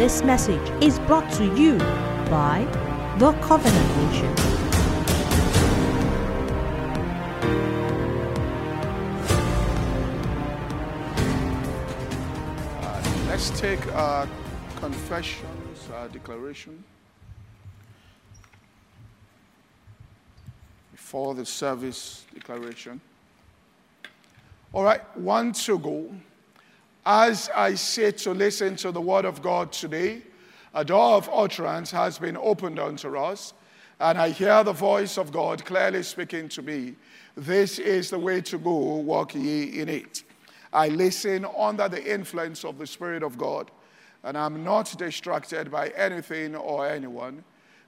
This message is brought to you by The Covenant Nation. Uh, let's take our confessions, our declaration. Before the service declaration. All right, one to go. As I sit to listen to the word of God today, a door of utterance has been opened unto us, and I hear the voice of God clearly speaking to me. This is the way to go, walk ye in it. I listen under the influence of the Spirit of God, and I'm not distracted by anything or anyone.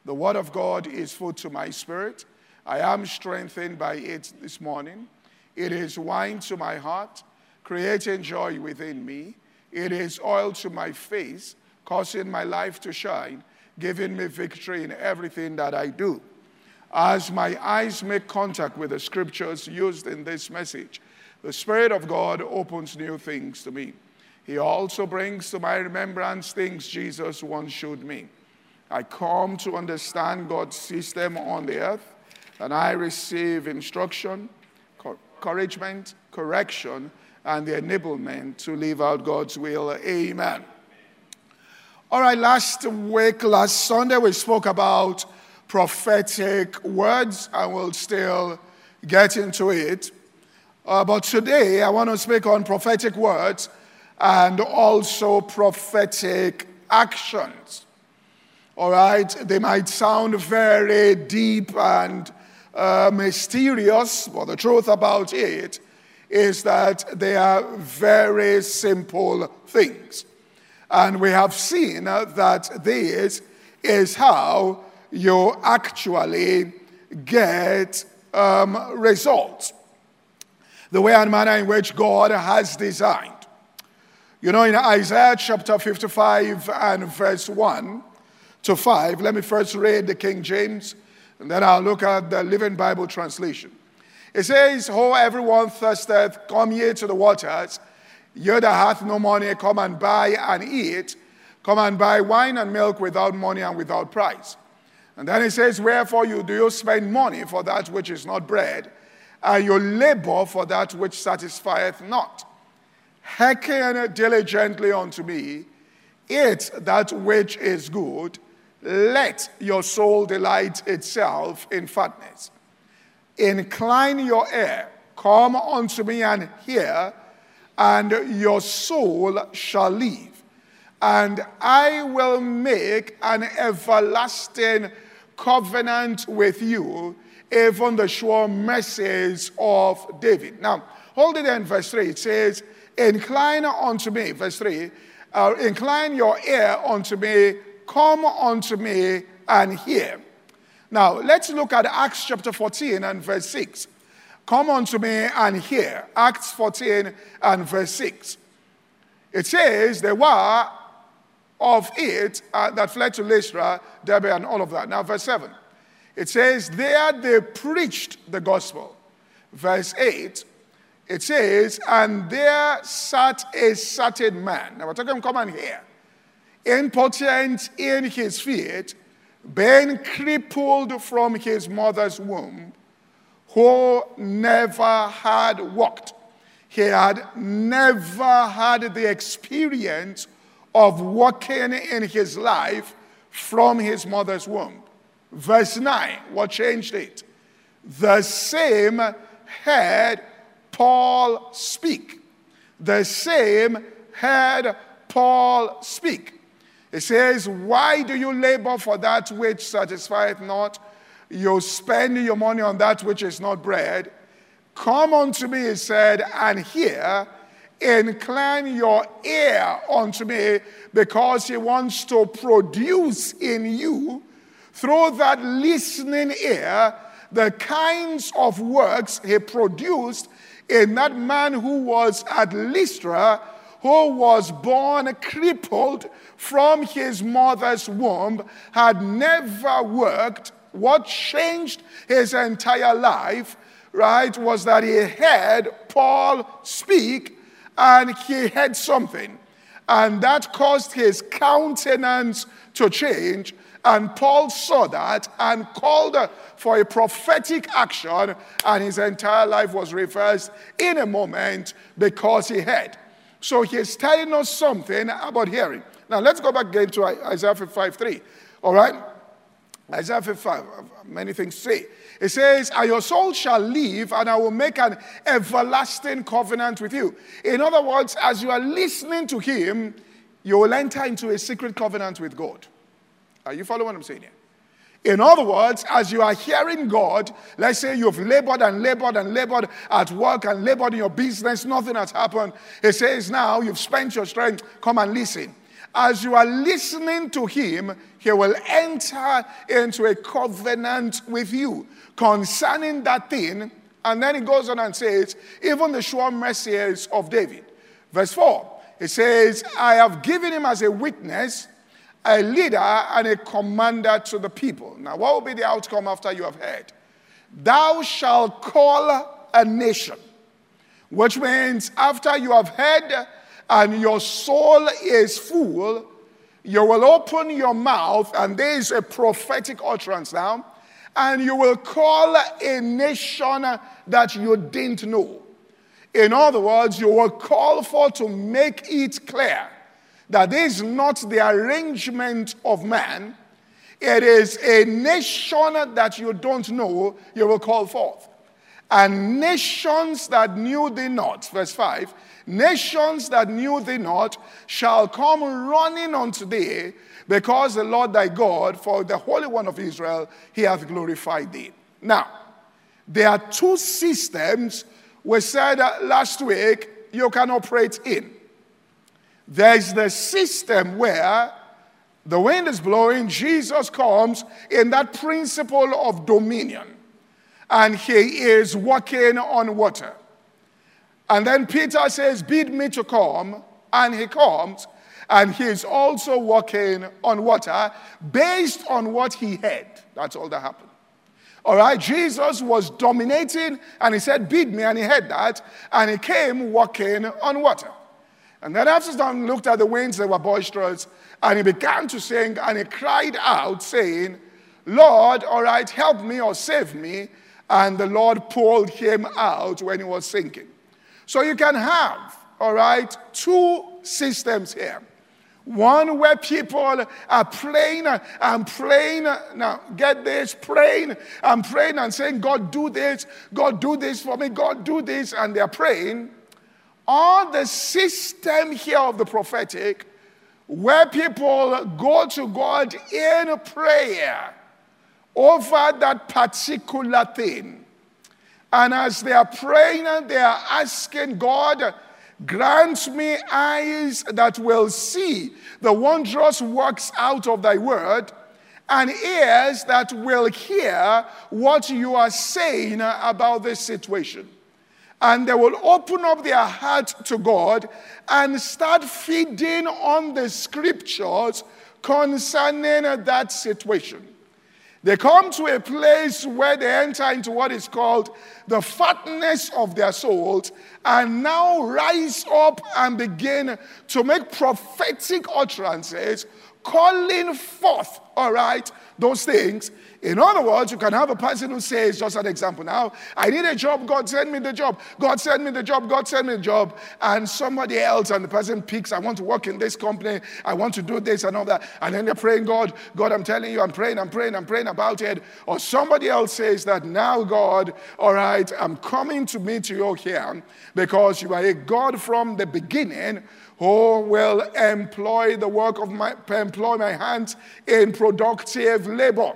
The Word of God is food to my spirit. I am strengthened by it this morning. It is wine to my heart, creating joy within me. It is oil to my face, causing my life to shine, giving me victory in everything that I do. As my eyes make contact with the scriptures used in this message, the Spirit of God opens new things to me. He also brings to my remembrance things Jesus once showed me. I come to understand God's system on the earth, and I receive instruction, encouragement, correction, and the enablement to live out God's will. Amen. All right, last week, last Sunday, we spoke about prophetic words, and we'll still get into it. Uh, but today, I want to speak on prophetic words and also prophetic actions. All right, they might sound very deep and uh, mysterious, but the truth about it is that they are very simple things. And we have seen that this is how you actually get um, results the way and manner in which God has designed. You know, in Isaiah chapter 55 and verse 1 to 5, let me first read the King James, and then I'll look at the Living Bible translation. It says, Ho, everyone thirsteth, come ye to the waters. Ye that hath no money, come and buy and eat. Come and buy wine and milk without money and without price. And then it says, Wherefore you do you spend money for that which is not bread? and you labor for that which satisfieth not. Hearken diligently unto me, eat that which is good, let your soul delight itself in fatness. Incline your ear, come unto me and hear, and your soul shall live. And I will make an everlasting covenant with you even the sure mercies of David. Now, hold it in verse 3. It says, Incline unto me, verse 3, uh, incline your ear unto me, come unto me and hear. Now, let's look at Acts chapter 14 and verse 6. Come unto me and hear. Acts 14 and verse 6. It says, There were of it uh, that fled to Lystra, Derbe, and all of that. Now, verse 7. It says, There they preached the gospel. Verse 8, it says, And there sat a certain man. Now we're talking common here. Impotent in his feet, being crippled from his mother's womb, who never had walked. He had never had the experience of walking in his life from his mother's womb. Verse 9, what changed it? The same heard Paul speak. The same heard Paul speak. It says, Why do you labor for that which satisfieth not? You spend your money on that which is not bread. Come unto me, he said, and hear. Incline your ear unto me, because he wants to produce in you through that listening ear, the kinds of works he produced in that man who was at Lystra, who was born crippled from his mother's womb, had never worked. What changed his entire life, right, was that he heard Paul speak and he heard something. and that caused his countenance to change. And Paul saw that and called for a prophetic action, and his entire life was reversed in a moment because he heard. So he's telling us something about hearing. Now let's go back again to Isaiah 55 3. All right? Isaiah 55, uh, many things say. It says, And your soul shall live, and I will make an everlasting covenant with you. In other words, as you are listening to him, you will enter into a secret covenant with God. Are you following what I'm saying here? In other words, as you are hearing God, let's say you've labored and labored and labored at work and labored in your business, nothing has happened. He says, Now you've spent your strength, come and listen. As you are listening to Him, He will enter into a covenant with you concerning that thing. And then He goes on and says, Even the sure mercies of David. Verse 4, it says, I have given him as a witness a leader and a commander to the people. Now, what will be the outcome after you have heard? Thou shalt call a nation, which means after you have heard and your soul is full, you will open your mouth, and there is a prophetic utterance now, and you will call a nation that you didn't know. In other words, you will call for to make it clear that is not the arrangement of man. It is a nation that you don't know, you will call forth. And nations that knew thee not, verse 5, nations that knew thee not shall come running unto thee, because the Lord thy God, for the Holy One of Israel, he hath glorified thee. Now, there are two systems we said last week you can operate in. There's the system where the wind is blowing, Jesus comes in that principle of dominion, and he is walking on water. And then Peter says, Bid me to come, and he comes, and he's also walking on water based on what he had. That's all that happened. All right, Jesus was dominating, and he said, Bid me, and he had that, and he came walking on water. And then John looked at the winds, they were boisterous, and he began to sing, and he cried out, saying, Lord, all right, help me or save me. And the Lord pulled him out when he was sinking. So you can have, all right, two systems here. One where people are praying and praying. Now, get this praying and praying and saying, God, do this, God, do this for me, God, do this. And they're praying on the system here of the prophetic, where people go to God in prayer over that particular thing. And as they are praying, they are asking God, grant me eyes that will see the wondrous works out of thy word, and ears that will hear what you are saying about this situation and they will open up their heart to God and start feeding on the scriptures concerning that situation. They come to a place where they enter into what is called the fatness of their souls and now rise up and begin to make prophetic utterances, calling forth, all right, those things in other words, you can have a person who says, just an example now, I need a job, God send me the job, God send me the job, God send me the job, and somebody else, and the person picks, I want to work in this company, I want to do this and all that, and then they're praying, God, God, I'm telling you, I'm praying, I'm praying, I'm praying about it. Or somebody else says that now, God, all right, I'm coming to meet you here because you are a God from the beginning who will employ the work of my employ my hands in productive labor.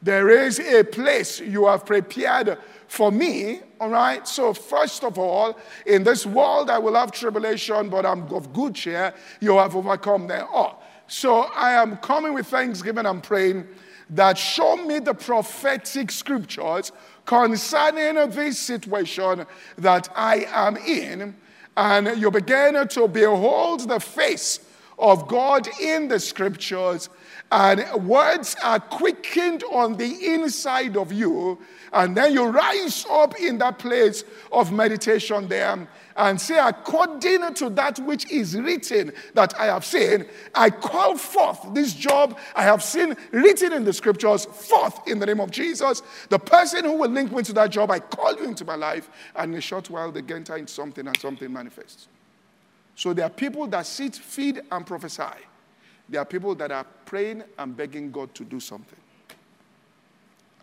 There is a place you have prepared for me, all right? So, first of all, in this world I will have tribulation, but I'm of good cheer. You have overcome them all. So, I am coming with thanksgiving and praying that show me the prophetic scriptures concerning this situation that I am in. And you begin to behold the face of God in the scriptures and words are quickened on the inside of you, and then you rise up in that place of meditation there and say, according to that which is written that I have seen, I call forth this job I have seen written in the scriptures forth in the name of Jesus. The person who will link me to that job, I call you into my life, and in a short while they enter into something and something manifests. So there are people that sit, feed, and prophesy. There are people that are praying and begging God to do something.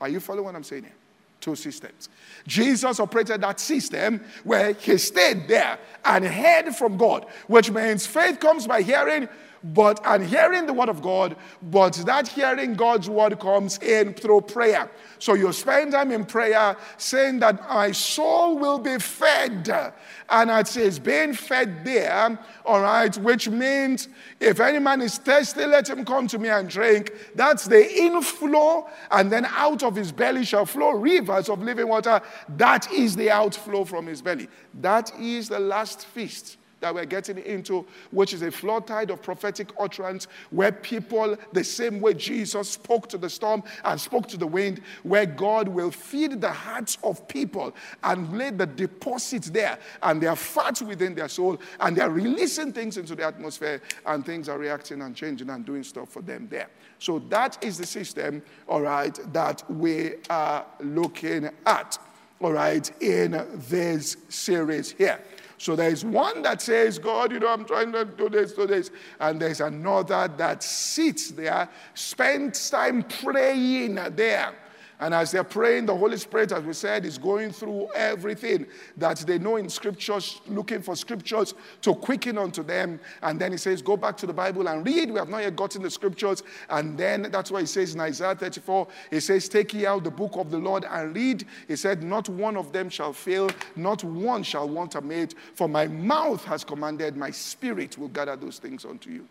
Are you following what I'm saying here? Two systems. Jesus operated that system where he stayed there and heard from God, which means faith comes by hearing, but and hearing the word of God, but that hearing God's word comes in through prayer. So you spend time in prayer saying that my soul will be fed. And it says being fed there, all right, which means if any man is thirsty, let him come to me and drink. That's the inflow, and then out of his belly shall flow rivers of living water. That is the outflow from his belly. That is the last feast that we're getting into, which is a flood tide of prophetic utterance, where people, the same way Jesus spoke to the storm and spoke to the wind, where God will feed the hearts of people and lay the deposit there, and they are fat within their soul, and they are releasing things into the atmosphere, and things are reacting and changing and doing stuff for them there. So that is the system, all right, that we are looking at, all right, in this series here. So there is one that says, God, you know, I'm trying to do this, do this. And there's another that sits there, spends time praying there. And as they're praying, the Holy Spirit, as we said, is going through everything that they know in scriptures, looking for scriptures to quicken unto them. And then he says, Go back to the Bible and read. We have not yet gotten the scriptures. And then that's why he says in Isaiah 34, he says, Take ye out the book of the Lord and read. He said, Not one of them shall fail, not one shall want a mate. For my mouth has commanded, my spirit will gather those things unto you.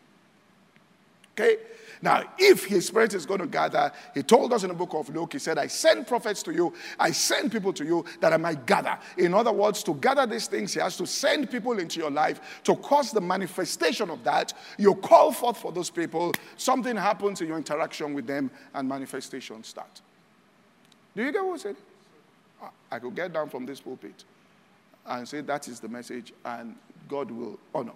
Okay? Now, if his spirit is going to gather, he told us in the book of Luke, he said, I send prophets to you, I send people to you that I might gather. In other words, to gather these things, he has to send people into your life to cause the manifestation of that. You call forth for those people, something happens in your interaction with them, and manifestations start. Do you get what I'm saying? Ah, I could get down from this pulpit and say that is the message, and God will honor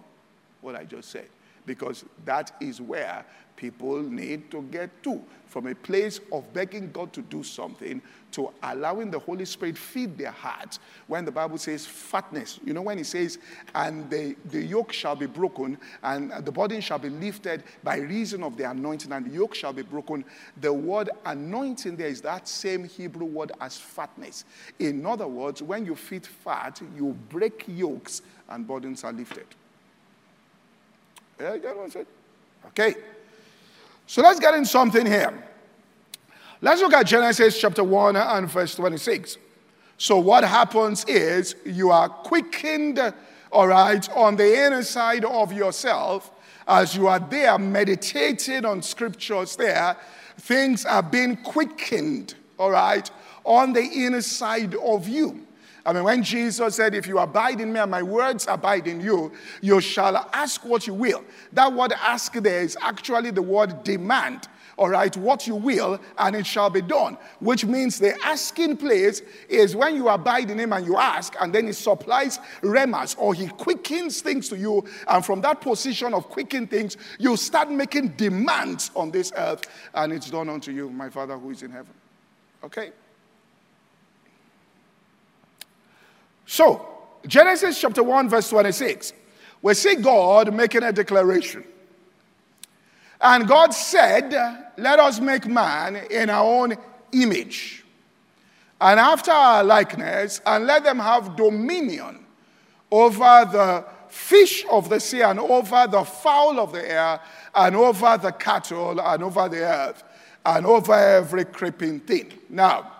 what I just said because that is where people need to get to from a place of begging God to do something to allowing the Holy Spirit feed their hearts. When the Bible says fatness, you know, when it says, and the, the yoke shall be broken and the burden shall be lifted by reason of the anointing, and the yoke shall be broken, the word anointing there is that same Hebrew word as fatness. In other words, when you feed fat, you break yokes and burdens are lifted. Yeah, you get what I'm saying? Okay. So let's get in something here. Let's look at Genesis chapter 1 and verse 26. So, what happens is you are quickened, all right, on the inner side of yourself as you are there meditating on scriptures there. Things are being quickened, all right, on the inner side of you. I mean, when Jesus said, If you abide in me and my words abide in you, you shall ask what you will. That word ask there is actually the word demand. All right, what you will, and it shall be done. Which means the asking place is when you abide in Him and you ask, and then He supplies rhemas or He quickens things to you. And from that position of quickening things, you start making demands on this earth, and it's done unto you, my Father who is in heaven. Okay? So, Genesis chapter 1, verse 26, we see God making a declaration. And God said, Let us make man in our own image, and after our likeness, and let them have dominion over the fish of the sea, and over the fowl of the air, and over the cattle, and over the earth, and over every creeping thing. Now,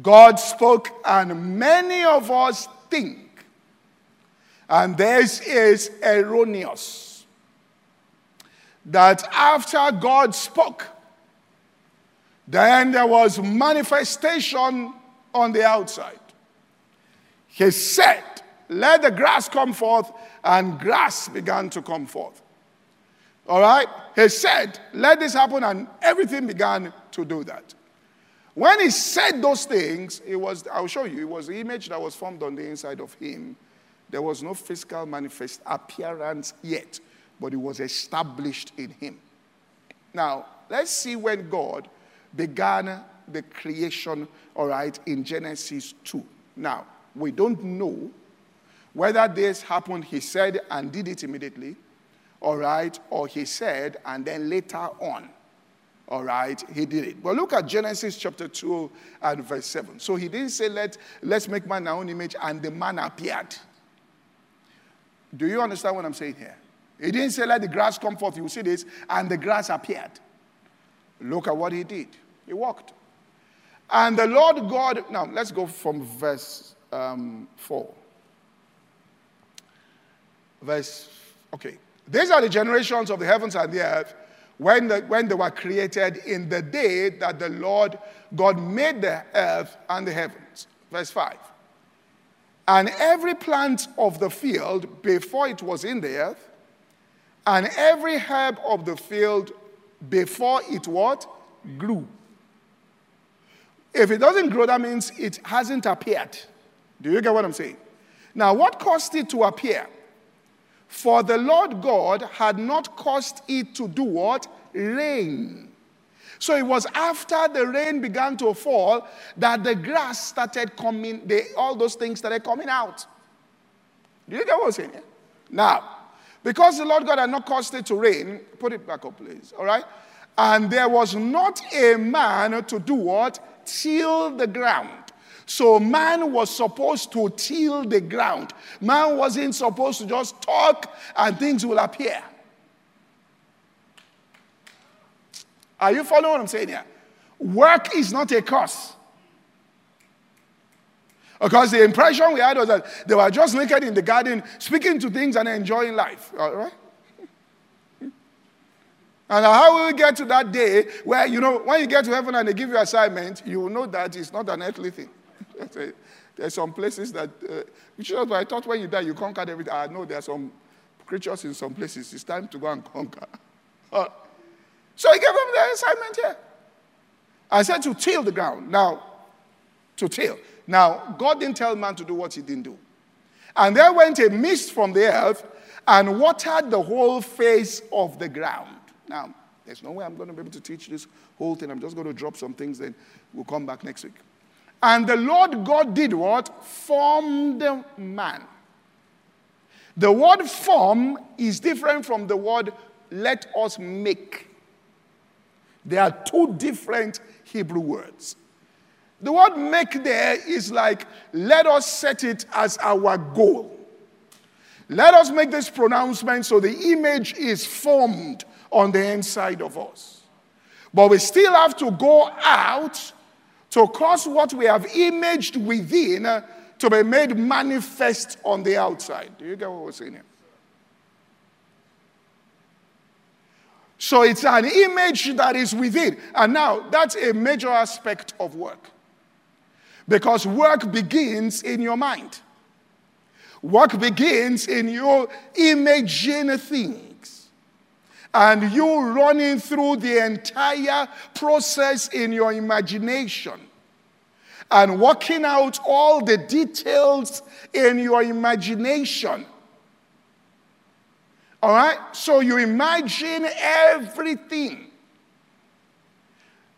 God spoke, and many of us think, and this is erroneous, that after God spoke, then there was manifestation on the outside. He said, Let the grass come forth, and grass began to come forth. All right? He said, Let this happen, and everything began to do that. When he said those things, it was, I'll show you, it was the image that was formed on the inside of him. There was no physical manifest appearance yet, but it was established in him. Now, let's see when God began the creation, all right, in Genesis 2. Now, we don't know whether this happened, he said and did it immediately, all right, or he said and then later on, all right, he did it. But look at Genesis chapter 2 and verse 7. So he didn't say, Let, let's make man our own image, and the man appeared. Do you understand what I'm saying here? He didn't say, Let the grass come forth. You see this, and the grass appeared. Look at what he did. He walked. And the Lord God, now let's go from verse um, 4. Verse, okay. These are the generations of the heavens and the earth when, the, when they were created in the day that the Lord God made the earth and the heavens. Verse 5. And every plant of the field before it was in the earth, and every herb of the field before it what? Grew. If it doesn't grow, that means it hasn't appeared. Do you get what I'm saying? Now, what caused it to appear? For the Lord God had not caused it to do what? Rain. So it was after the rain began to fall that the grass started coming, they, all those things started coming out. Do you get what I'm saying? Now, because the Lord God had not caused it to rain, put it back up, please. All right? And there was not a man to do what? Till the ground. So man was supposed to till the ground. Man wasn't supposed to just talk and things will appear. Are you following what I'm saying here? Work is not a curse. Because the impression we had was that they were just naked in the garden, speaking to things and enjoying life. All right? And how will we get to that day where, you know, when you get to heaven and they give you assignment, you will know that it's not an earthly thing. There's some places that, uh, which what I thought when you die, you conquered everything. I know there are some creatures in some places. It's time to go and conquer. Uh, so he gave him the assignment here. I said to till the ground. Now, to till. Now, God didn't tell man to do what he didn't do. And there went a mist from the earth and watered the whole face of the ground. Now, there's no way I'm going to be able to teach this whole thing. I'm just going to drop some things, then we'll come back next week. And the Lord God did what? Formed man. The word form is different from the word let us make. There are two different Hebrew words. The word make there is like let us set it as our goal. Let us make this pronouncement so the image is formed on the inside of us. But we still have to go out to cause what we have imaged within uh, to be made manifest on the outside. Do you get what we're saying here? So it's an image that is within. And now that's a major aspect of work. Because work begins in your mind. Work begins in your imaging things. And you running through the entire process in your imagination and working out all the details in your imagination. All right? So you imagine everything.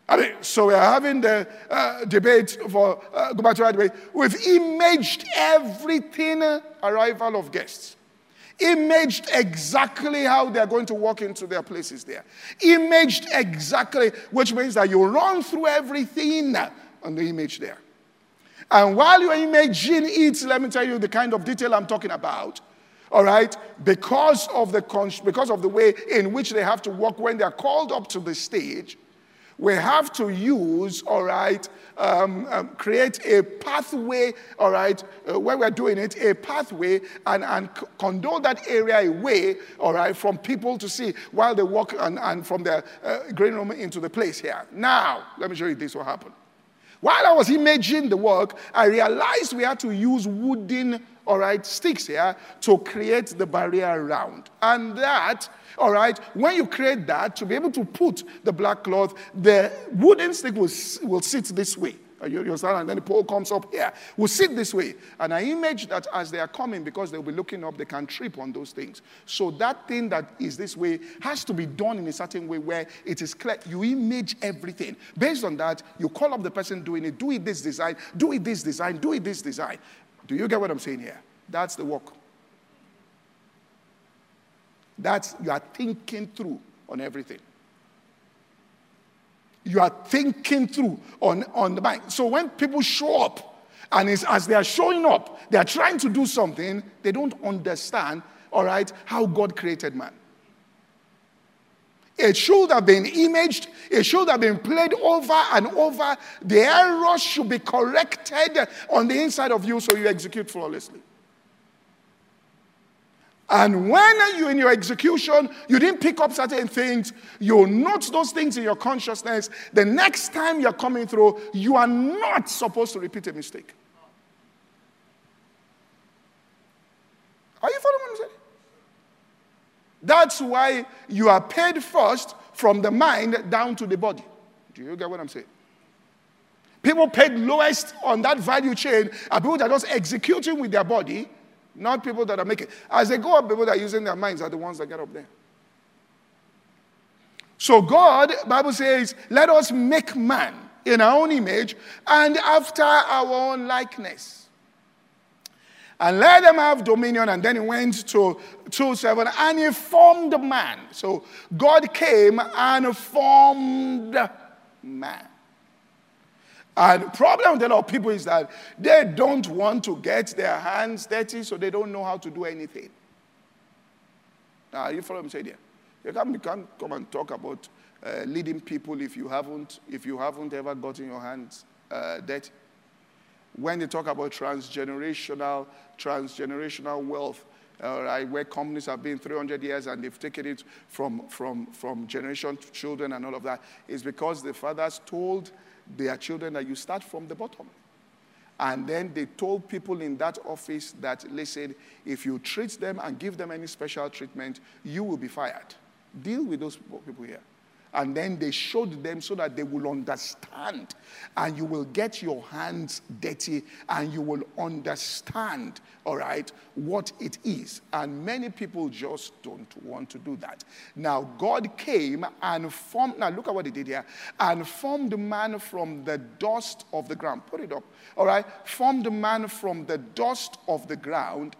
I mean, so we're having the uh, debate for uh, gubernatorial debate. We've imaged everything uh, arrival of guests. Imaged exactly how they're going to walk into their places there. Imaged exactly, which means that you run through everything on the image there. And while you're imaging it, let me tell you the kind of detail I'm talking about. All right, because of the because of the way in which they have to walk when they're called up to the stage, we have to use, all right, um, um, create a pathway, all right, uh, where we're doing it, a pathway and, and condole that area away, all right, from people to see while they walk and, and from the uh, green room into the place here. Now, let me show you this will happen. While I was imaging the work, I realized we had to use wooden, all right, sticks here to create the barrier around. And that, all right, when you create that, to be able to put the black cloth, the wooden stick will, will sit this way. Uh, you, understand? And then the pole comes up here. We'll sit this way. And I image that as they are coming, because they'll be looking up, they can trip on those things. So that thing that is this way has to be done in a certain way where it is clear. You image everything. Based on that, you call up the person doing it, do it this design, do it this design, do it this design. Do you get what I'm saying here? That's the work. That's you are thinking through on everything you are thinking through on, on the mind. So when people show up, and as they are showing up, they are trying to do something, they don't understand, all right, how God created man. It should have been imaged, it should have been played over and over. The errors should be corrected on the inside of you so you execute flawlessly. And when you in your execution, you didn't pick up certain things, you note those things in your consciousness. The next time you're coming through, you are not supposed to repeat a mistake. Are you following what I'm saying? That's why you are paid first from the mind down to the body. Do you get what I'm saying? People paid lowest on that value chain are people that are just executing with their body not people that are making. As they go up, people that are using their minds are the ones that get up there. So God, Bible says, let us make man in our own image and after our own likeness. And let them have dominion. And then he went to 2 7 and he formed man. So God came and formed man. And the problem with a lot of people is that they don't want to get their hands dirty, so they don't know how to do anything. Now, you follow me, I'm saying here? You can't, you can't come and talk about uh, leading people if you haven't, if you haven't ever gotten your hands uh, dirty. When they talk about transgenerational, transgenerational wealth, where companies have been 300 years and they've taken it from, from, from generation to children and all of that, is because the fathers told their children that you start from the bottom. And then they told people in that office that, listen, if you treat them and give them any special treatment, you will be fired. Deal with those people here. And then they showed them so that they will understand. And you will get your hands dirty and you will understand, all right, what it is. And many people just don't want to do that. Now, God came and formed, now look at what he did here, and formed man from the dust of the ground. Put it up, all right? Formed man from the dust of the ground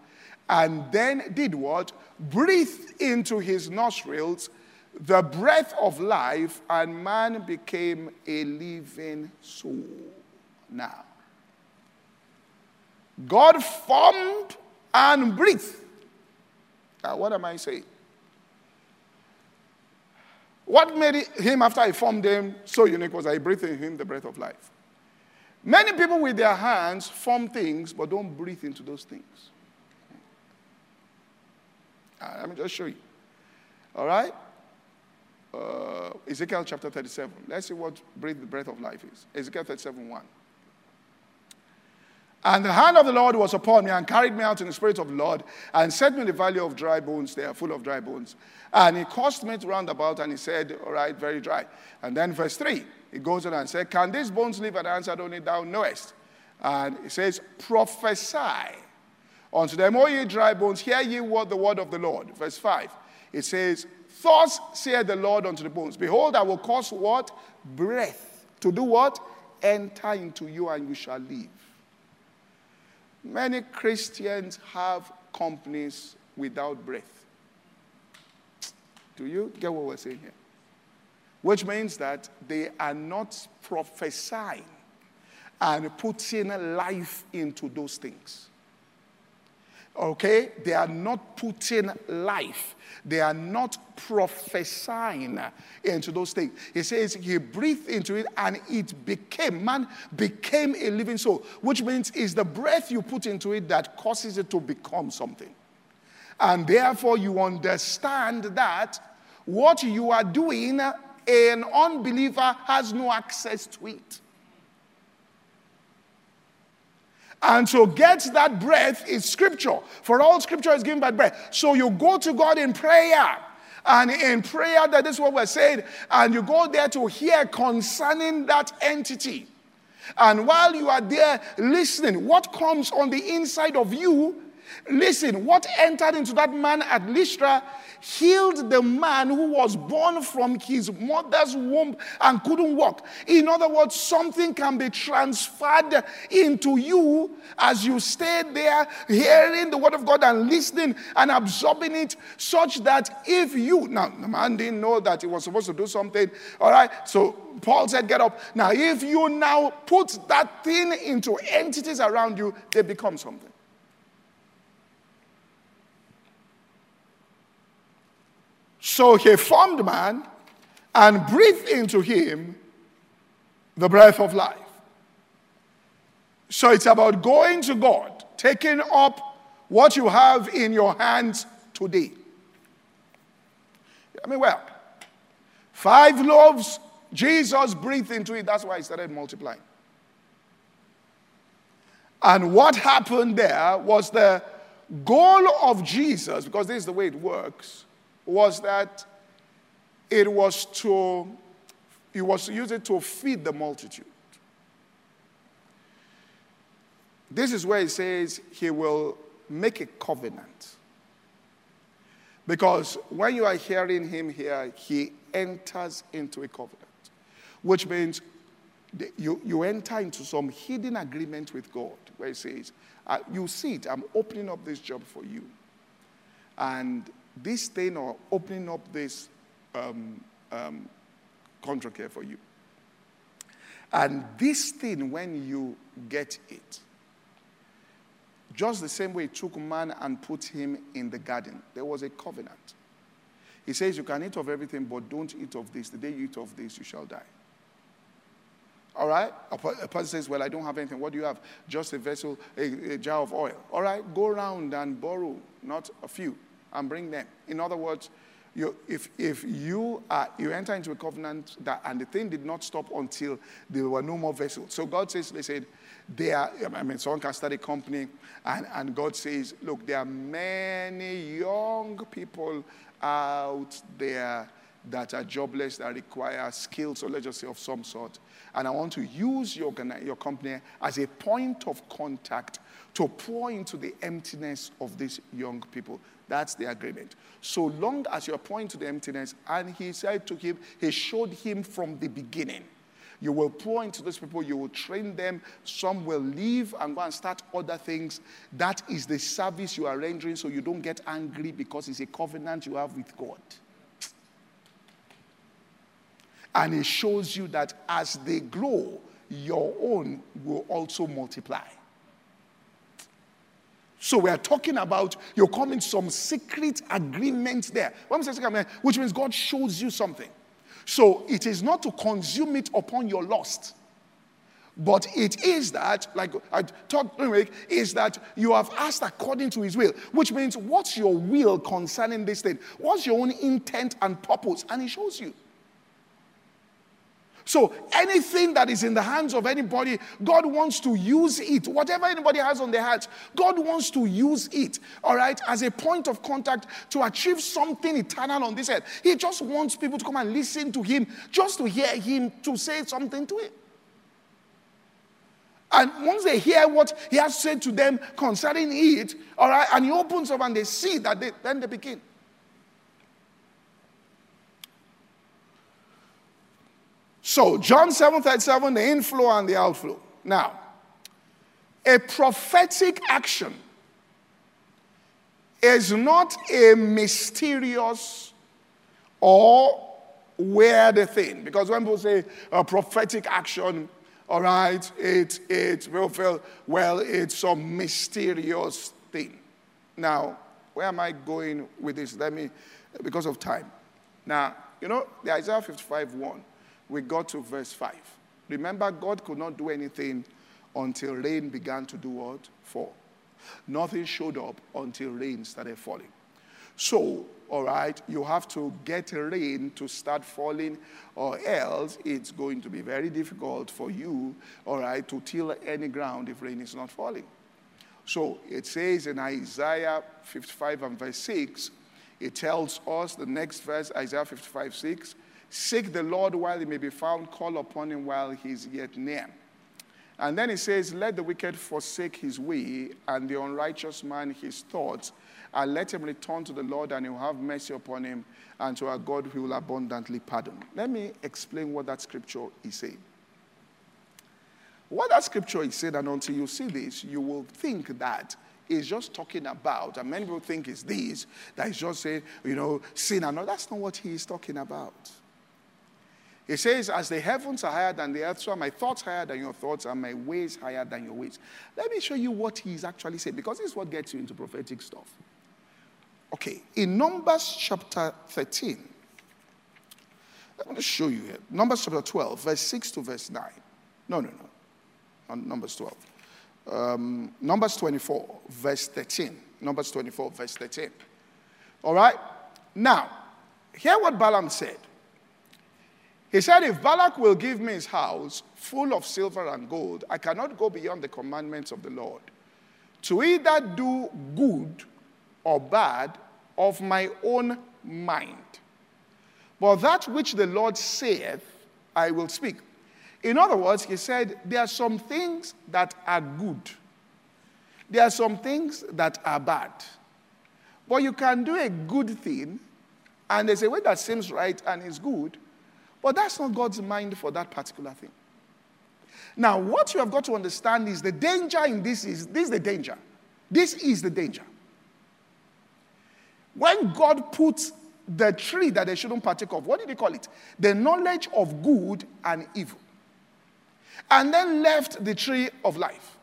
and then did what? Breathed into his nostrils the breath of life, and man became a living soul. Now, God formed and breathed. Now, what am I saying? What made him, after he formed him, so unique was I breathed in him the breath of life. Many people with their hands form things but don't breathe into those things. Right, let me just show you. All right? Uh, Ezekiel chapter 37. Let's see what breathe the breath of life is. Ezekiel 37 1. And the hand of the Lord was upon me and carried me out in the spirit of the Lord and set me in the valley of dry bones there, full of dry bones. And he caused me to round about and he said, All right, very dry. And then verse 3, he goes on and said, Can these bones live? And answered, Only thou knowest. And he says, Prophesy unto them, O ye dry bones, hear ye what the word of the Lord. Verse 5, it says, Thus saith the Lord unto the bones, Behold, I will cause what? Breath. To do what? Enter into you and you shall live. Many Christians have companies without breath. Do you get what we're saying here? Which means that they are not prophesying and putting life into those things. Okay? They are not putting life. They are not prophesying into those things. He says he breathed into it and it became, man became a living soul, which means it's the breath you put into it that causes it to become something. And therefore, you understand that what you are doing, an unbeliever has no access to it. And to get that breath is scripture. For all scripture is given by breath. So you go to God in prayer. And in prayer, that is what we're saying. And you go there to hear concerning that entity. And while you are there listening, what comes on the inside of you Listen, what entered into that man at Lystra healed the man who was born from his mother's womb and couldn't walk. In other words, something can be transferred into you as you stay there hearing the word of God and listening and absorbing it, such that if you, now the man didn't know that he was supposed to do something, all right, so Paul said, Get up. Now, if you now put that thing into entities around you, they become something. So he formed man and breathed into him the breath of life. So it's about going to God, taking up what you have in your hands today. I mean, well, five loaves, Jesus breathed into it. That's why he started multiplying. And what happened there was the goal of Jesus, because this is the way it works was that it was to, he was to use it to feed the multitude. This is where he says he will make a covenant. Because when you are hearing him here, he enters into a covenant, which means you, you enter into some hidden agreement with God where he says, You see it, I'm opening up this job for you. And this thing or opening up this um, um, contract here for you. And this thing, when you get it, just the same way it took man and put him in the garden, there was a covenant. He says, You can eat of everything, but don't eat of this. The day you eat of this, you shall die. All right? A person says, Well, I don't have anything. What do you have? Just a vessel, a, a jar of oil. All right? Go around and borrow, not a few and bring them. In other words, you, if, if you, are, you enter into a covenant that, and the thing did not stop until there were no more vessels. So God says, they said, there are, I mean, someone can start a company and, and God says, look, there are many young people out there that are jobless, that require skills, or let's just say of some sort. And I want to use your, your company as a point of contact to pour into the emptiness of these young people. That's the agreement. So long as you're pouring to the emptiness, and he said to him, he showed him from the beginning. You will pour into those people, you will train them. Some will leave and go and start other things. That is the service you are rendering so you don't get angry because it's a covenant you have with God. And it shows you that as they grow, your own will also multiply. So we are talking about you're coming to some secret agreement there. Which means God shows you something. So it is not to consume it upon your lust. But it is that, like I talked is that you have asked according to his will, which means what's your will concerning this thing? What's your own intent and purpose? And he shows you. So anything that is in the hands of anybody, God wants to use it. Whatever anybody has on their hearts, God wants to use it, all right, as a point of contact to achieve something eternal on this earth. He just wants people to come and listen to Him, just to hear Him, to say something to Him. And once they hear what He has said to them concerning it, all right, and He opens up and they see that, they, then they begin. So, John 7 37, the inflow and the outflow. Now, a prophetic action is not a mysterious or weird thing. Because when people say a prophetic action, all right, it, it will feel, well, it's some mysterious thing. Now, where am I going with this? Let me, because of time. Now, you know, the Isaiah 55 1 we got to verse 5. Remember, God could not do anything until rain began to do what? Fall. Nothing showed up until rain started falling. So, all right, you have to get rain to start falling, or else it's going to be very difficult for you, all right, to till any ground if rain is not falling. So it says in Isaiah 55 and verse 6, it tells us the next verse, Isaiah 55 6, seek the Lord while he may be found, call upon him while he is yet near. And then he says, Let the wicked forsake his way, and the unrighteous man his thoughts, and let him return to the Lord, and he will have mercy upon him, and to our God who will abundantly pardon. Let me explain what that scripture is saying. What that scripture is saying, and until you see this, you will think that is just talking about, and many people think it's this, that is just saying, you know, sin and. That's not what he is talking about. He says, As the heavens are higher than the earth, so are my thoughts higher than your thoughts, and my ways higher than your ways. Let me show you what he's actually saying, because this is what gets you into prophetic stuff. Okay, in Numbers chapter 13, I'm going to show you here. Numbers chapter 12, verse 6 to verse 9. No, no, no. Numbers 12. Um, Numbers 24, verse 13. Numbers 24, verse 13. All right? Now, hear what Balaam said. He said, If Balak will give me his house full of silver and gold, I cannot go beyond the commandments of the Lord. To either do good or bad of my own mind. But that which the Lord saith, I will speak. In other words, he said, There are some things that are good, there are some things that are bad. But you can do a good thing, and there's a way that seems right and is good, but that's not God's mind for that particular thing. Now, what you have got to understand is the danger in this is this is the danger. This is the danger. When God puts the tree that they shouldn't partake of, what did he call it? The knowledge of good and evil. And then left the tree of life.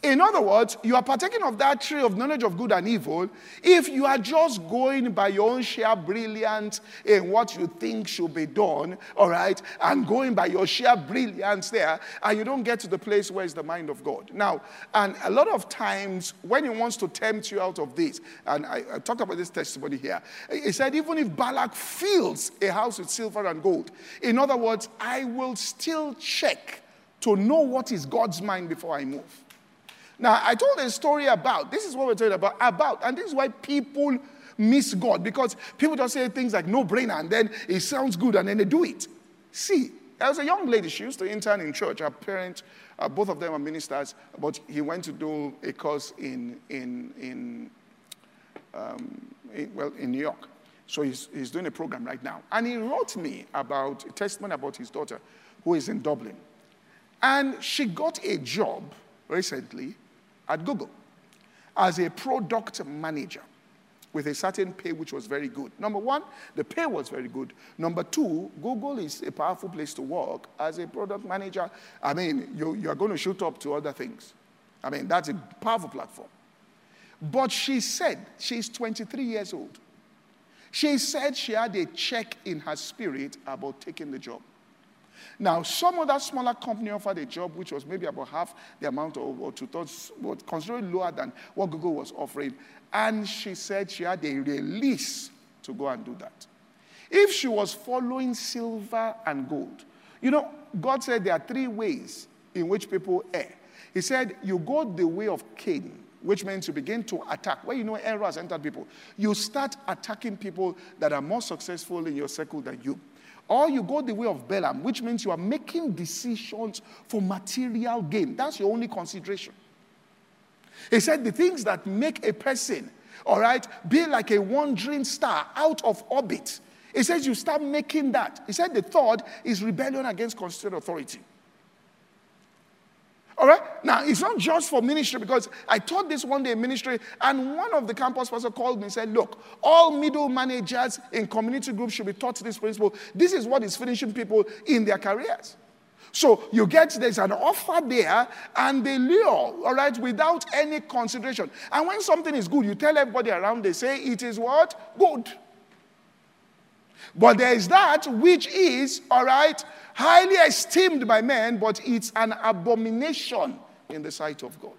In other words, you are partaking of that tree of knowledge of good and evil if you are just going by your own sheer brilliance in what you think should be done, all right, and going by your sheer brilliance there, and you don't get to the place where it's the mind of God. Now, and a lot of times when he wants to tempt you out of this, and I, I talked about this testimony here, he said, even if Balak fills a house with silver and gold, in other words, I will still check to know what is God's mind before I move. Now, I told a story about, this is what we're talking about, about, and this is why people miss God because people just say things like no brainer and then it sounds good and then they do it. See, there was a young lady, she used to intern in church. Her parents, uh, both of them are ministers, but he went to do a course in, in, in, um, in well, in New York. So he's, he's doing a program right now. And he wrote me about a testimony about his daughter who is in Dublin. And she got a job recently at Google as a product manager with a certain pay which was very good. Number one, the pay was very good. Number two, Google is a powerful place to work as a product manager. I mean, you, you're going to shoot up to other things. I mean, that's a powerful platform. But she said, she's 23 years old. She said she had a check in her spirit about taking the job. Now, some other smaller company offered a job which was maybe about half the amount of, or two thirds, but considerably lower than what Google was offering. And she said she had a release to go and do that. If she was following silver and gold, you know, God said there are three ways in which people err. He said, You go the way of Cain, which means you begin to attack. Where you know error has entered people, you start attacking people that are more successful in your circle than you. Or you go the way of Balaam, which means you are making decisions for material gain. That's your only consideration. He said the things that make a person, all right, be like a wandering star out of orbit. He says you start making that. He said the third is rebellion against constituted authority. All right? Now, it's not just for ministry because I taught this one day in ministry, and one of the campus pastors called me and said, Look, all middle managers in community groups should be taught this principle. This is what is finishing people in their careers. So you get there's an offer there, and they lure, all right, without any consideration. And when something is good, you tell everybody around, they say it is what? Good. But there is that which is, all right, highly esteemed by men, but it's an abomination in the sight of God.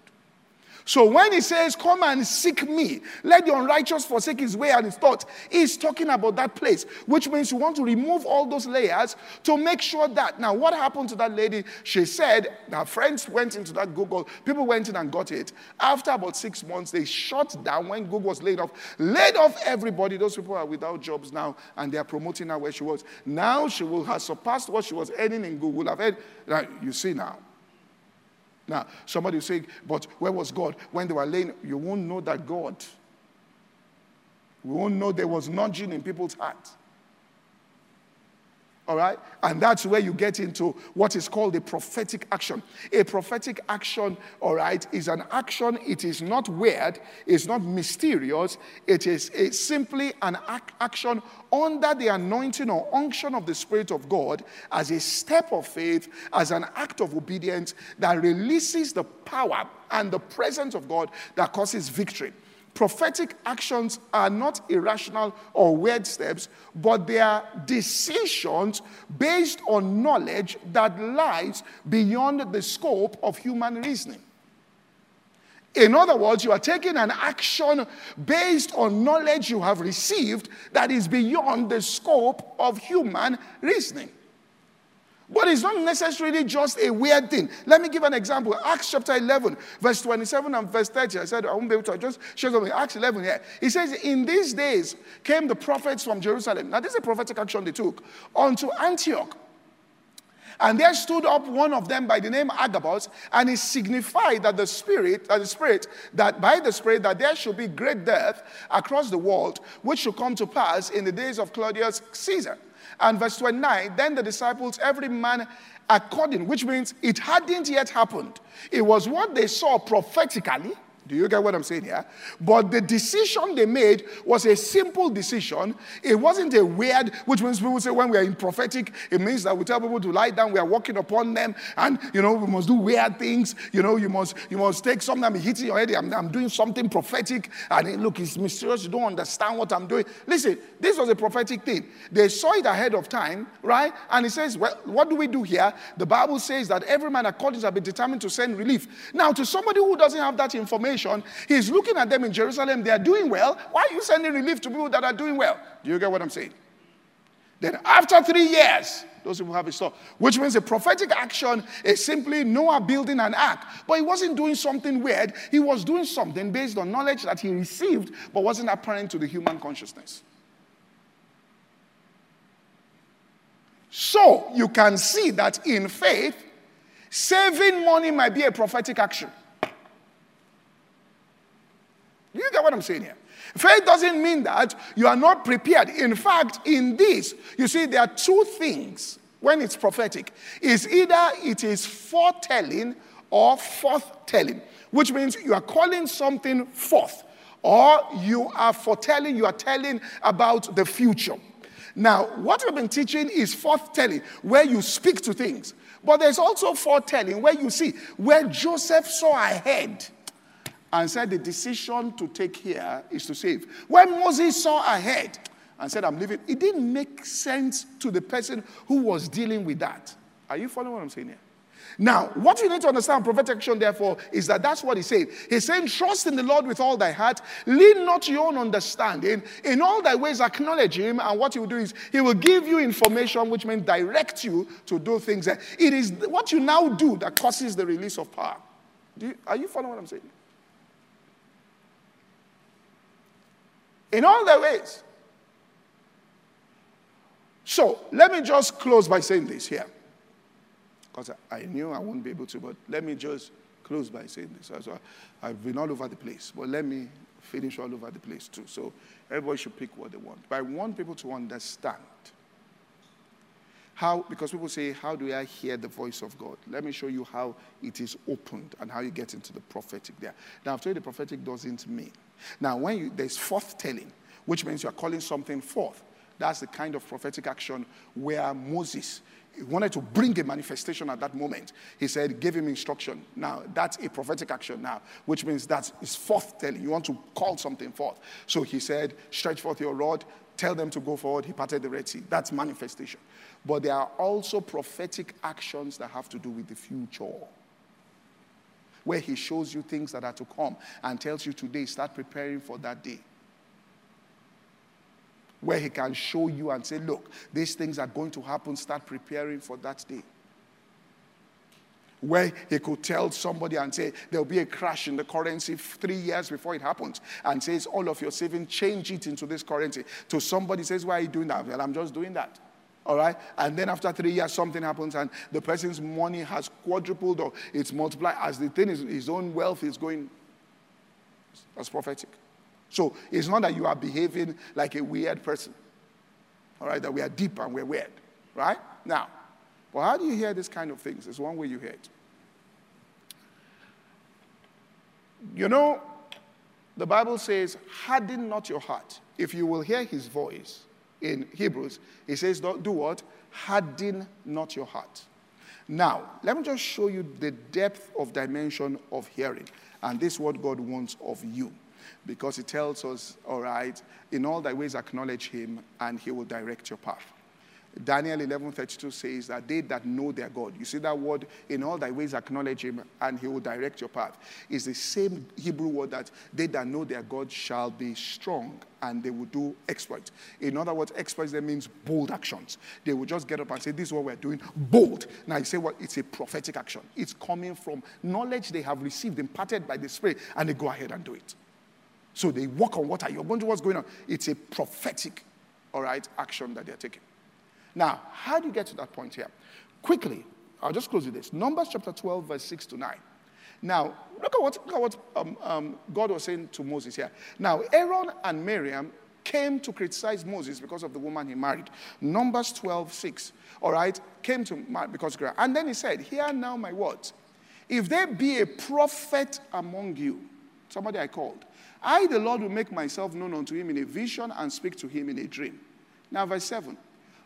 So when he says, Come and seek me, let the unrighteous forsake his way and his thoughts, he's talking about that place, which means you want to remove all those layers to make sure that. Now, what happened to that lady? She said her friends went into that Google, people went in and got it. After about six months, they shut down when Google was laid off, laid off everybody. Those people are without jobs now, and they are promoting her where she was. Now she will have surpassed what she was earning in Google. I've heard, you see now. Now, somebody will say, but where was God? When they were laying, you won't know that God. We won't know there was nudging in people's hearts. All right? And that's where you get into what is called a prophetic action. A prophetic action, all right, is an action. It is not weird, it's not mysterious. It is simply an ac- action under the anointing or unction of the Spirit of God as a step of faith, as an act of obedience that releases the power and the presence of God that causes victory. Prophetic actions are not irrational or weird steps, but they are decisions based on knowledge that lies beyond the scope of human reasoning. In other words, you are taking an action based on knowledge you have received that is beyond the scope of human reasoning. But it's not necessarily just a weird thing. Let me give an example. Acts chapter 11, verse 27 and verse 30. I said I won't be able to just show something. Acts 11 here. He says, In these days came the prophets from Jerusalem. Now, this is a prophetic action they took unto Antioch. And there stood up one of them by the name Agabus, and he signified that the Spirit, that the Spirit, that by the Spirit, that there should be great death across the world, which should come to pass in the days of Claudius Caesar. And verse 29, then the disciples, every man according, which means it hadn't yet happened. It was what they saw prophetically do you get what I'm saying here? But the decision they made was a simple decision. It wasn't a weird, which means people say when we are in prophetic, it means that we tell people to lie down, we are walking upon them, and you know, we must do weird things. You know, you must you must take something, I'm hitting your head, I'm, I'm doing something prophetic, and it, look, it's mysterious, you don't understand what I'm doing. Listen, this was a prophetic thing. They saw it ahead of time, right? And it says, Well, what do we do here? The Bible says that every man according to be determined to send relief. Now, to somebody who doesn't have that information, he's looking at them in Jerusalem. They are doing well. Why are you sending relief to people that are doing well? Do you get what I'm saying? Then, after three years, those people have a store, which means a prophetic action is simply Noah building an ark. But he wasn't doing something weird, he was doing something based on knowledge that he received but wasn't apparent to the human consciousness. So, you can see that in faith, saving money might be a prophetic action. You get what I'm saying here? Faith doesn't mean that you are not prepared. In fact, in this, you see, there are two things when it's prophetic. Is either it is foretelling or forthtelling, which means you are calling something forth, or you are foretelling, you are telling about the future. Now, what we've been teaching is forthtelling, where you speak to things. But there's also foretelling, where you see, where Joseph saw ahead and said the decision to take here is to save. When Moses saw ahead and said, I'm leaving, it didn't make sense to the person who was dealing with that. Are you following what I'm saying here? Now, what you need to understand, prophetic action, therefore, is that that's what he's saying. He's saying, Trust in the Lord with all thy heart, lean not to your own understanding. In all thy ways, acknowledge him, and what he will do is he will give you information, which means direct you to do things. It is what you now do that causes the release of power. You, are you following what I'm saying? In all their ways. So let me just close by saying this here. Because I knew I wouldn't be able to, but let me just close by saying this. So I've been all over the place, but let me finish all over the place too. So everybody should pick what they want. But I want people to understand how, because people say, How do I hear the voice of God? Let me show you how it is opened and how you get into the prophetic there. Now, I've told you the prophetic doesn't mean now, when you, there's forthtelling, which means you're calling something forth, that's the kind of prophetic action where Moses wanted to bring a manifestation at that moment. He said, give him instruction. Now, that's a prophetic action now, which means that is forthtelling. You want to call something forth. So he said, stretch forth your rod, tell them to go forward. He parted the Red Sea. That's manifestation. But there are also prophetic actions that have to do with the future. where He shows you things that are to come and tells you today, start preparing for that day. Where He can show you and say, look, these things are going to happen, start preparing for that day where he could tell somebody and say there'll be a crash in the currency three years before it happens and says all of your savings change it into this currency to somebody says why are you doing that well i'm just doing that all right? And then after three years something happens and the person's money has quadrupled or it's multiplied. As the thing is his own wealth is going that's prophetic. So it's not that you are behaving like a weird person. All right? That we are deep and we're weird. Right? Now but how do you hear these kind of things? There's one way you hear it. You know, the Bible says, harden not your heart. If you will hear his voice in Hebrews, he says, do what? Harden not your heart. Now, let me just show you the depth of dimension of hearing. And this is what God wants of you. Because he tells us, all right, in all thy ways acknowledge him, and he will direct your path. Daniel 11:32 says that they that know their God, you see that word, in all thy ways acknowledge him, and he will direct your path, is the same Hebrew word that they that know their God shall be strong and they will do exploits. In other words, exploits that means bold actions. They will just get up and say, This is what we're doing, bold. Now you say what? It's a prophetic action. It's coming from knowledge they have received, imparted by the Spirit, and they go ahead and do it. So they walk on water. You're wondering what's going on. It's a prophetic, all right, action that they're taking. Now, how do you get to that point here? Quickly, I'll just close with this. Numbers chapter 12, verse 6 to 9. Now, look at what, look at what um, um, God was saying to Moses here. Now, Aaron and Miriam came to criticize Moses because of the woman he married. Numbers 12, 6. All right, came to because And then he said, Hear now my words. If there be a prophet among you, somebody I called, I, the Lord, will make myself known unto him in a vision and speak to him in a dream. Now, verse 7.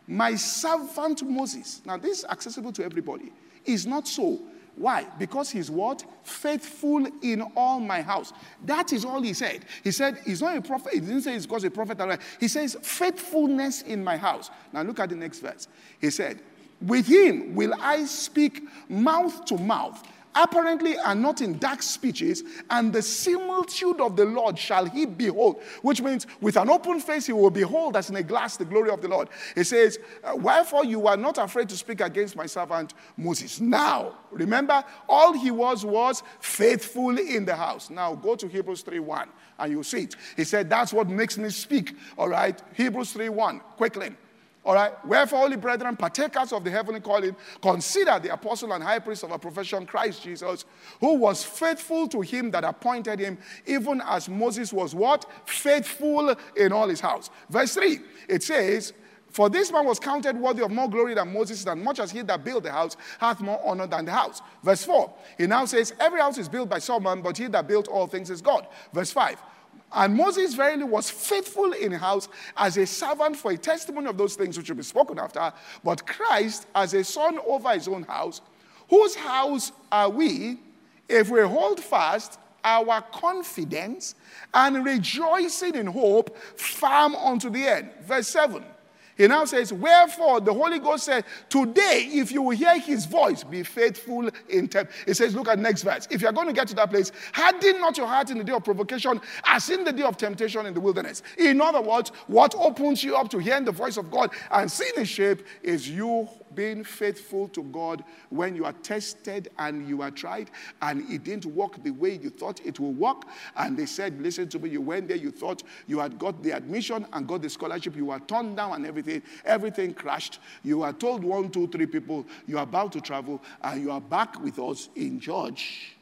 My servant Moses, now this is accessible to everybody, is not so. Why? Because he's what? Faithful in all my house. That is all he said. He said he's not a prophet. He didn't say he's because a prophet. He says faithfulness in my house. Now look at the next verse. He said, With him will I speak mouth to mouth apparently are not in dark speeches, and the similitude of the Lord shall he behold, which means with an open face he will behold as in a glass the glory of the Lord. He says, uh, Wherefore you are not afraid to speak against my servant Moses. Now, remember, all he was was faithful in the house. Now go to Hebrews 3 1 and you'll see it. He said, That's what makes me speak. All right, Hebrews 3 1, quickly. All right. Wherefore, holy brethren, partakers of the heavenly calling, consider the apostle and high priest of our profession, Christ Jesus, who was faithful to him that appointed him, even as Moses was what? Faithful in all his house. Verse 3, it says, for this man was counted worthy of more glory than Moses, and much as he that built the house hath more honor than the house. Verse 4, he now says, Every house is built by someone, but he that built all things is God. Verse 5, and Moses verily was faithful in house as a servant for a testimony of those things which will be spoken after, but Christ as a son over his own house, whose house are we if we hold fast our confidence and rejoicing in hope firm unto the end. Verse 7. He now says, Wherefore the Holy Ghost said, Today, if you will hear his voice, be faithful in time. He says, Look at next verse. If you're going to get to that place, harden not your heart in the day of provocation, as in the day of temptation in the wilderness. In other words, what opens you up to hearing the voice of God and seeing his shape is you being faithful to God when you are tested and you are tried and it didn't work the way you thought it will work. And they said, Listen to me, you went there, you thought you had got the admission and got the scholarship, you were turned down and everything. Everything crashed. You were told one, two, three people, you are about to travel and you are back with us in George.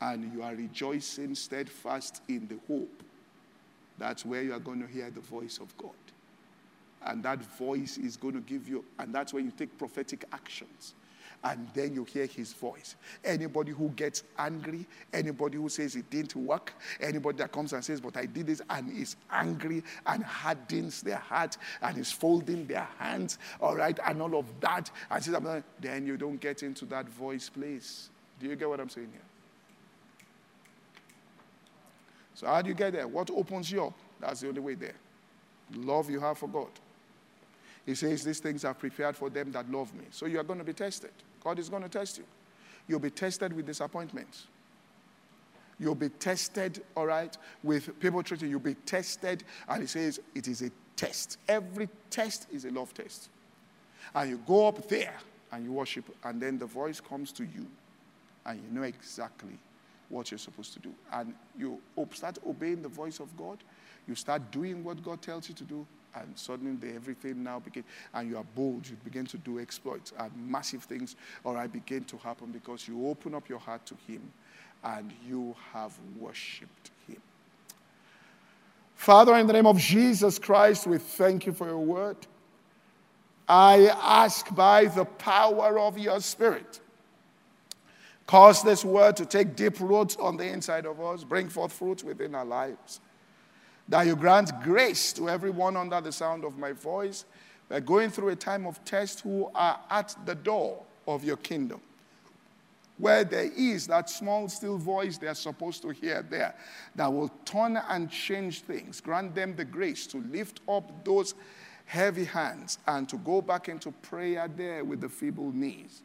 And you are rejoicing steadfast in the hope. That's where you are going to hear the voice of God. And that voice is going to give you, and that's when you take prophetic actions. And then you hear his voice. Anybody who gets angry, anybody who says it didn't work, anybody that comes and says, But I did this, and is angry and hardens their heart and is folding their hands, all right, and all of that, and says, then you don't get into that voice place. Do you get what I'm saying here? So, how do you get there? What opens you up? That's the only way there. Love you have for God. He says, These things are prepared for them that love me. So you are going to be tested. God is going to test you. you'll be tested with disappointments. You'll be tested, all right, with people treating you. You'll be tested, and he says it is a test. Every test is a love test. And you go up there and you worship, and then the voice comes to you, and you know exactly what you're supposed to do. And you start obeying the voice of God, you start doing what God tells you to do, and suddenly everything now begin, and you are bold. You begin to do exploits, and massive things, all right, begin to happen because you open up your heart to Him, and you have worshipped Him. Father, in the name of Jesus Christ, we thank you for your word. I ask by the power of your Spirit, cause this word to take deep roots on the inside of us, bring forth fruit within our lives. That you grant grace to everyone under the sound of my voice. We're going through a time of test who are at the door of your kingdom. Where there is that small, still voice they're supposed to hear there that will turn and change things. Grant them the grace to lift up those heavy hands and to go back into prayer there with the feeble knees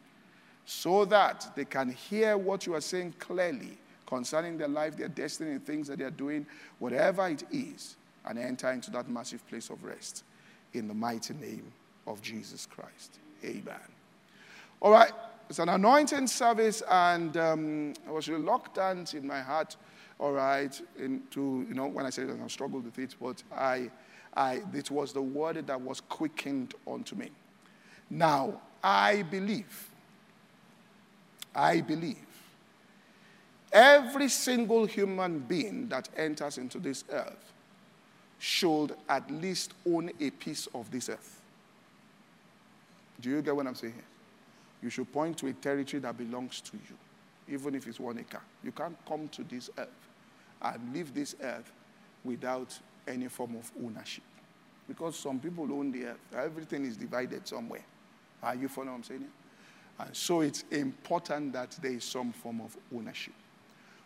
so that they can hear what you are saying clearly concerning their life, their destiny, things that they are doing, whatever it is, and enter into that massive place of rest in the mighty name of Jesus Christ. Amen. All right, it's an anointing service, and um, I was reluctant in my heart, all right, into, you know, when I said I struggled with it, but I I, it was the word that was quickened unto me. Now, I believe, I believe, every single human being that enters into this earth should at least own a piece of this earth. Do you get what I'm saying? You should point to a territory that belongs to you, even if it's one acre. You can't come to this earth and leave this earth without any form of ownership. Because some people own the earth. Everything is divided somewhere. Are you following what I'm saying? And so it's important that there is some form of ownership.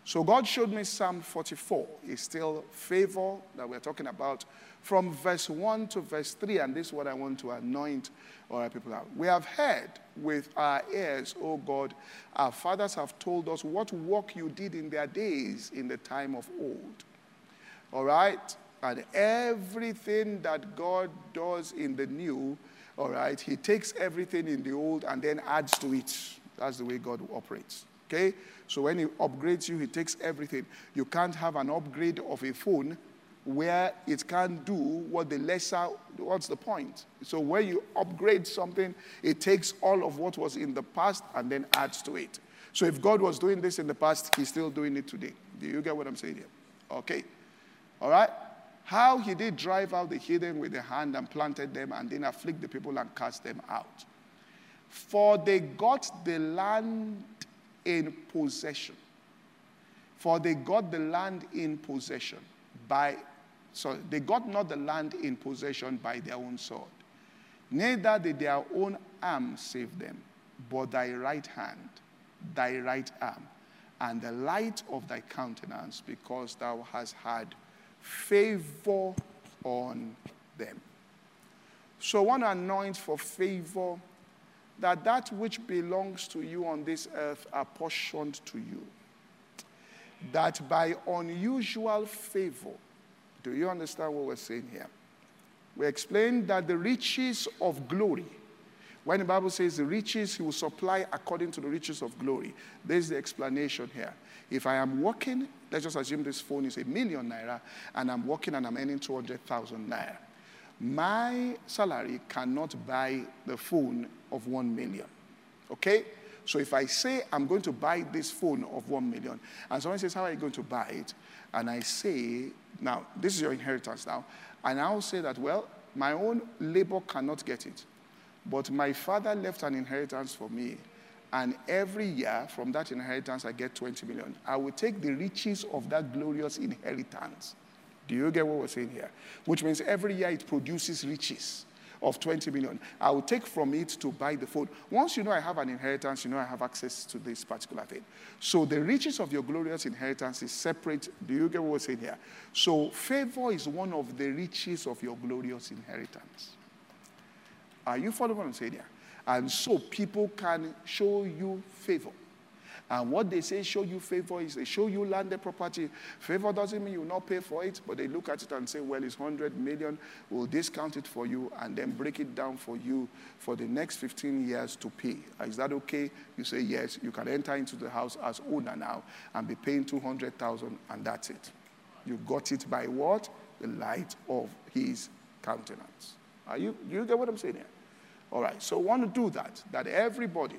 So God showed me Psalm 44. It's still favor that we're talking about from verse 1 to verse 3. And this is what I want to anoint all our people out. We have heard with our ears, O God, our fathers have told us what work you did in their days in the time of old. All right? And everything that God does in the new, all right, He takes everything in the old and then adds to it. That's the way God operates. Okay? So when He upgrades you, He takes everything. You can't have an upgrade of a phone where it can't do what the lesser, what's the point? So when you upgrade something, it takes all of what was in the past and then adds to it. So if God was doing this in the past, He's still doing it today. Do you get what I'm saying here? Okay. All right? How he did drive out the heathen with the hand and planted them and then afflict the people and cast them out. For they got the land in possession. For they got the land in possession by, so they got not the land in possession by their own sword. Neither did their own arm save them, but thy right hand, thy right arm, and the light of thy countenance, because thou hast had favor on them. So want to anoint for favor that that which belongs to you on this earth apportioned to you. That by unusual favor, do you understand what we're saying here? We explained that the riches of glory, when the Bible says the riches, he will supply according to the riches of glory. There's the explanation here. If I am working, let's just assume this phone is a million naira, and I'm working and I'm earning 200,000 naira. My salary cannot buy the phone of 1 million. Okay? So if I say I'm going to buy this phone of 1 million, and someone says, How are you going to buy it? And I say, Now, this is your inheritance now. And I'll say that, Well, my own labor cannot get it. But my father left an inheritance for me and every year from that inheritance I get 20 million. I will take the riches of that glorious inheritance. Do you get what we're saying here? Which means every year it produces riches of 20 million. I will take from it to buy the food. Once you know I have an inheritance, you know I have access to this particular thing. So the riches of your glorious inheritance is separate. Do you get what we're saying here? So favor is one of the riches of your glorious inheritance. Are you following what I'm saying here? And so people can show you favor. And what they say show you favor is they show you landed property. Favor doesn't mean you will not pay for it, but they look at it and say, well, it's 100 million. We'll discount it for you and then break it down for you for the next 15 years to pay. Is that okay? You say, yes. You can enter into the house as owner now and be paying 200,000 and that's it. You got it by what? The light of his countenance. Are you, you get what I'm saying here? All right, so want to do that, that everybody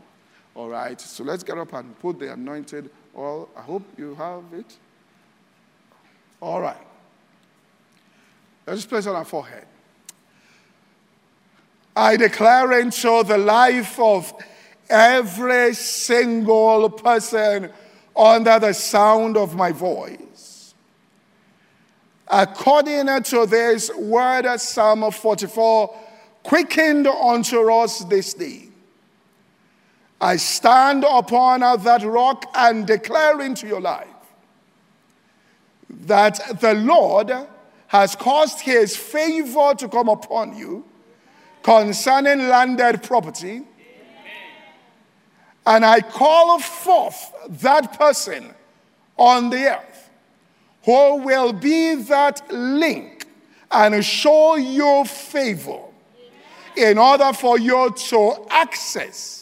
all right, so let's get up and put the anointed oil. I hope you have it. All right. Let's place it on our forehead. I declare into the life of every single person under the sound of my voice. According to this word, of Psalm 44, quickened unto us this day I stand upon uh, that rock and declare into your life that the Lord has caused his favor to come upon you concerning landed property. And I call forth that person on the earth who will be that link and show you favor in order for you to access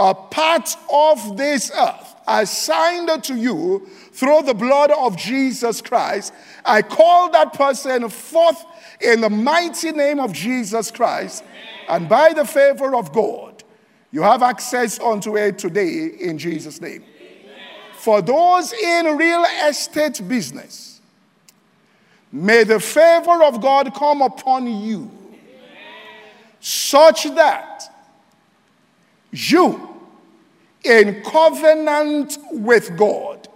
a part of this earth. Assigned to you through the blood of Jesus Christ, I call that person forth in the mighty name of Jesus Christ, and by the favor of God, you have access unto it today in Jesus' name. For those in real estate business, may the favor of God come upon you such that you in covenant with God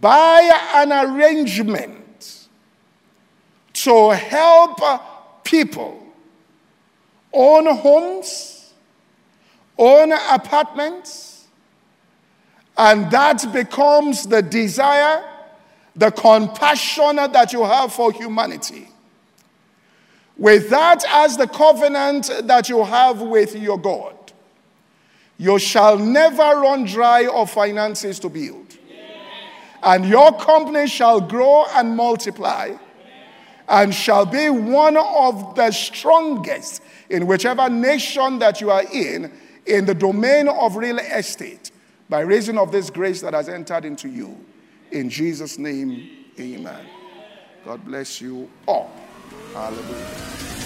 by an arrangement to help people own homes, own apartments, and that becomes the desire, the compassion that you have for humanity. With that as the covenant that you have with your God you shall never run dry of finances to build. And your company shall grow and multiply and shall be one of the strongest in whichever nation that you are in, in the domain of real estate, by reason of this grace that has entered into you. In Jesus' name, amen. God bless you all. Hallelujah.